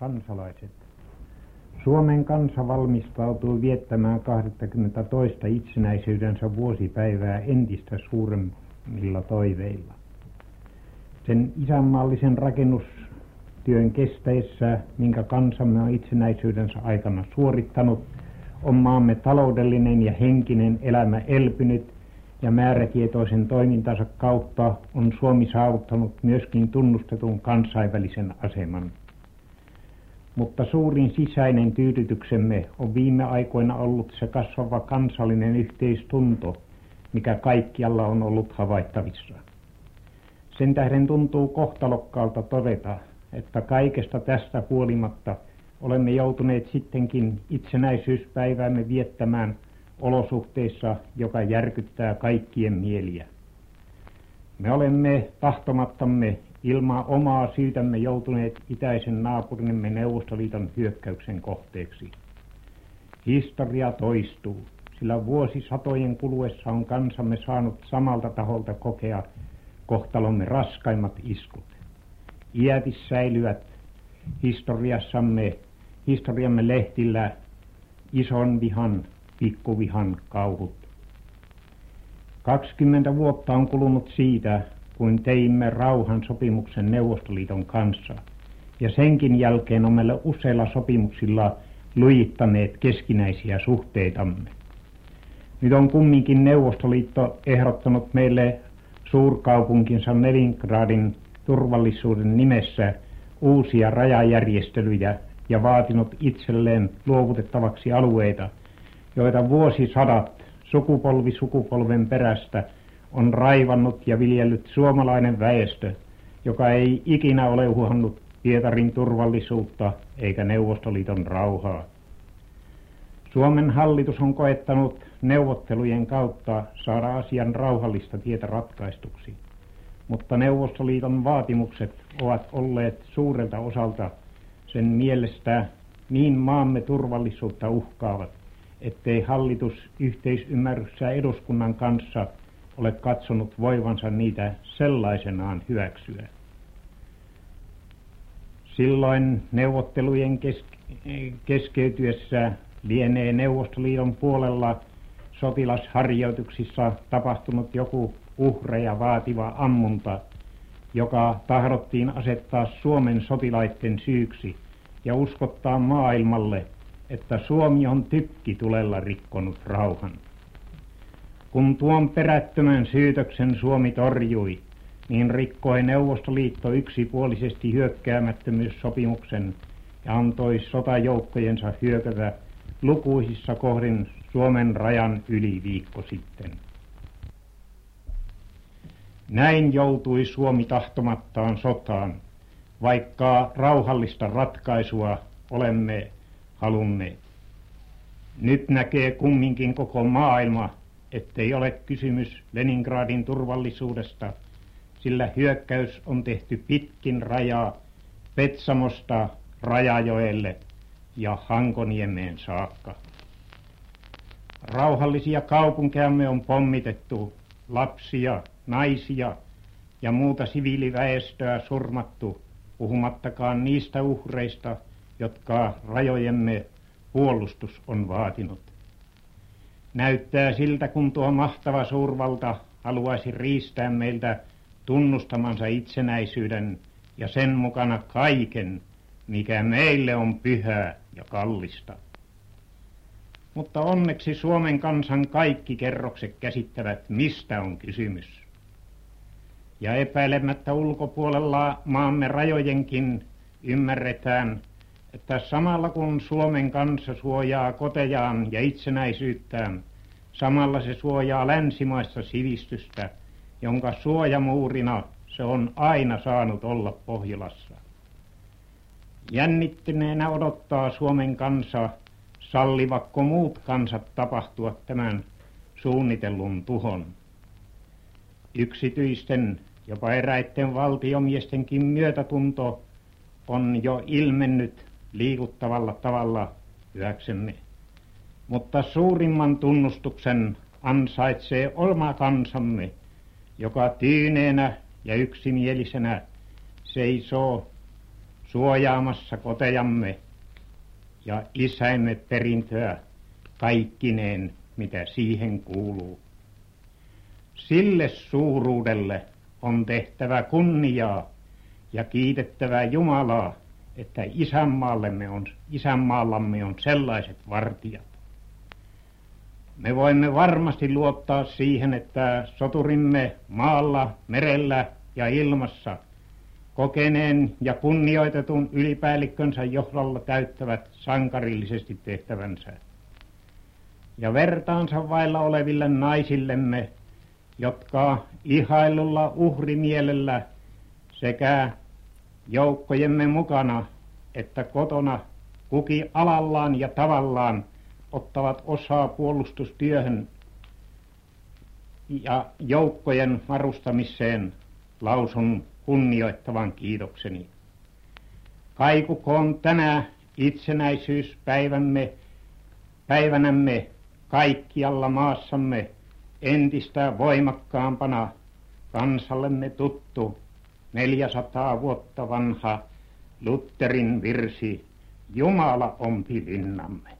kansalaiset. Suomen kansa valmistautuu viettämään 22. itsenäisyydensä vuosipäivää entistä suuremmilla toiveilla. Sen isänmaallisen rakennustyön kestäessä, minkä kansamme on itsenäisyydensä aikana suorittanut, on maamme taloudellinen ja henkinen elämä elpynyt ja määrätietoisen toimintansa kautta on Suomi saavuttanut myöskin tunnustetun kansainvälisen aseman. Mutta suurin sisäinen tyydytyksemme on viime aikoina ollut se kasvava kansallinen yhteistunto, mikä kaikkialla on ollut havaittavissa. Sen tähden tuntuu kohtalokkaalta todeta, että kaikesta tästä huolimatta olemme joutuneet sittenkin itsenäisyyspäiväämme viettämään olosuhteissa, joka järkyttää kaikkien mieliä. Me olemme tahtomattamme ilman omaa syytämme joutuneet itäisen naapurimme Neuvostoliiton hyökkäyksen kohteeksi. Historia toistuu, sillä vuosisatojen kuluessa on kansamme saanut samalta taholta kokea kohtalomme raskaimmat iskut. Iätis säilyvät historiassamme, historiamme lehtillä ison vihan, pikkuvihan kauhut. 20 vuotta on kulunut siitä, kun teimme rauhan sopimuksen Neuvostoliiton kanssa. Ja senkin jälkeen meille useilla sopimuksilla lujittaneet keskinäisiä suhteitamme. Nyt on kumminkin Neuvostoliitto ehdottanut meille suurkaupunkinsa Nelingradin turvallisuuden nimessä uusia rajajärjestelyjä ja vaatinut itselleen luovutettavaksi alueita, joita vuosisadat sukupolvi sukupolven perästä on raivannut ja viljellyt suomalainen väestö, joka ei ikinä ole uhannut Pietarin turvallisuutta eikä Neuvostoliiton rauhaa. Suomen hallitus on koettanut neuvottelujen kautta saada asian rauhallista tietä ratkaistuksi, mutta Neuvostoliiton vaatimukset ovat olleet suurelta osalta sen mielestä niin maamme turvallisuutta uhkaavat, ettei hallitus yhteisymmärryksessä eduskunnan kanssa ole katsonut voivansa niitä sellaisenaan hyväksyä. Silloin neuvottelujen keskeytyessä lienee Neuvostoliiton puolella sotilasharjoituksissa tapahtunut joku uhreja vaativa ammunta, joka tahdottiin asettaa Suomen sotilaiden syyksi ja uskottaa maailmalle, että Suomi on tykki tulella rikkonut rauhan. Kun tuon perättömän syytöksen Suomi torjui, niin rikkoi Neuvostoliitto yksipuolisesti hyökkäämättömyyssopimuksen ja antoi sotajoukkojensa hyökätä lukuisissa kohdin Suomen rajan yli viikko sitten. Näin joutui Suomi tahtomattaan sotaan, vaikka rauhallista ratkaisua olemme halunneet. Nyt näkee kumminkin koko maailma, ettei ole kysymys Leningradin turvallisuudesta, sillä hyökkäys on tehty pitkin rajaa Petsamosta Rajajoelle ja Hankoniemeen saakka. Rauhallisia kaupunkeamme on pommitettu, lapsia, naisia ja muuta siviiliväestöä surmattu, puhumattakaan niistä uhreista, jotka rajojemme puolustus on vaatinut. Näyttää siltä, kun tuo mahtava suurvalta haluaisi riistää meiltä tunnustamansa itsenäisyyden ja sen mukana kaiken, mikä meille on pyhää ja kallista. Mutta onneksi Suomen kansan kaikki kerrokset käsittävät, mistä on kysymys. Ja epäilemättä ulkopuolella maamme rajojenkin ymmärretään, että samalla kun Suomen kansa suojaa kotejaan ja itsenäisyyttään, samalla se suojaa länsimaista sivistystä, jonka suojamuurina se on aina saanut olla Pohjolassa. Jännittyneenä odottaa Suomen kansa, sallivakko muut kansat tapahtua tämän suunnitellun tuhon. Yksityisten, jopa eräitten valtiomiestenkin myötätunto on jo ilmennyt liikuttavalla tavalla hyväksemme. Mutta suurimman tunnustuksen ansaitsee oma kansamme, joka tyyneenä ja yksimielisenä seisoo suojaamassa kotejamme ja isäimme perintöä kaikkineen, mitä siihen kuuluu. Sille suuruudelle on tehtävä kunniaa ja kiitettävä Jumalaa, että isänmaallemme on, isänmaallamme on sellaiset vartijat. Me voimme varmasti luottaa siihen, että soturimme maalla, merellä ja ilmassa kokeneen ja kunnioitetun ylipäällikkönsä johdolla täyttävät sankarillisesti tehtävänsä. Ja vertaansa vailla oleville naisillemme, jotka ihailulla uhrimielellä sekä joukkojemme mukana että kotona kuki alallaan ja tavallaan ottavat osaa puolustustyöhön ja joukkojen varustamiseen lausun kunnioittavan kiitokseni. Kaikukoon tänä itsenäisyyspäivämme päivänämme kaikkialla maassamme entistä voimakkaampana kansallemme tuttu 400 vuotta vanha Lutterin virsi Jumala on pilinnamme.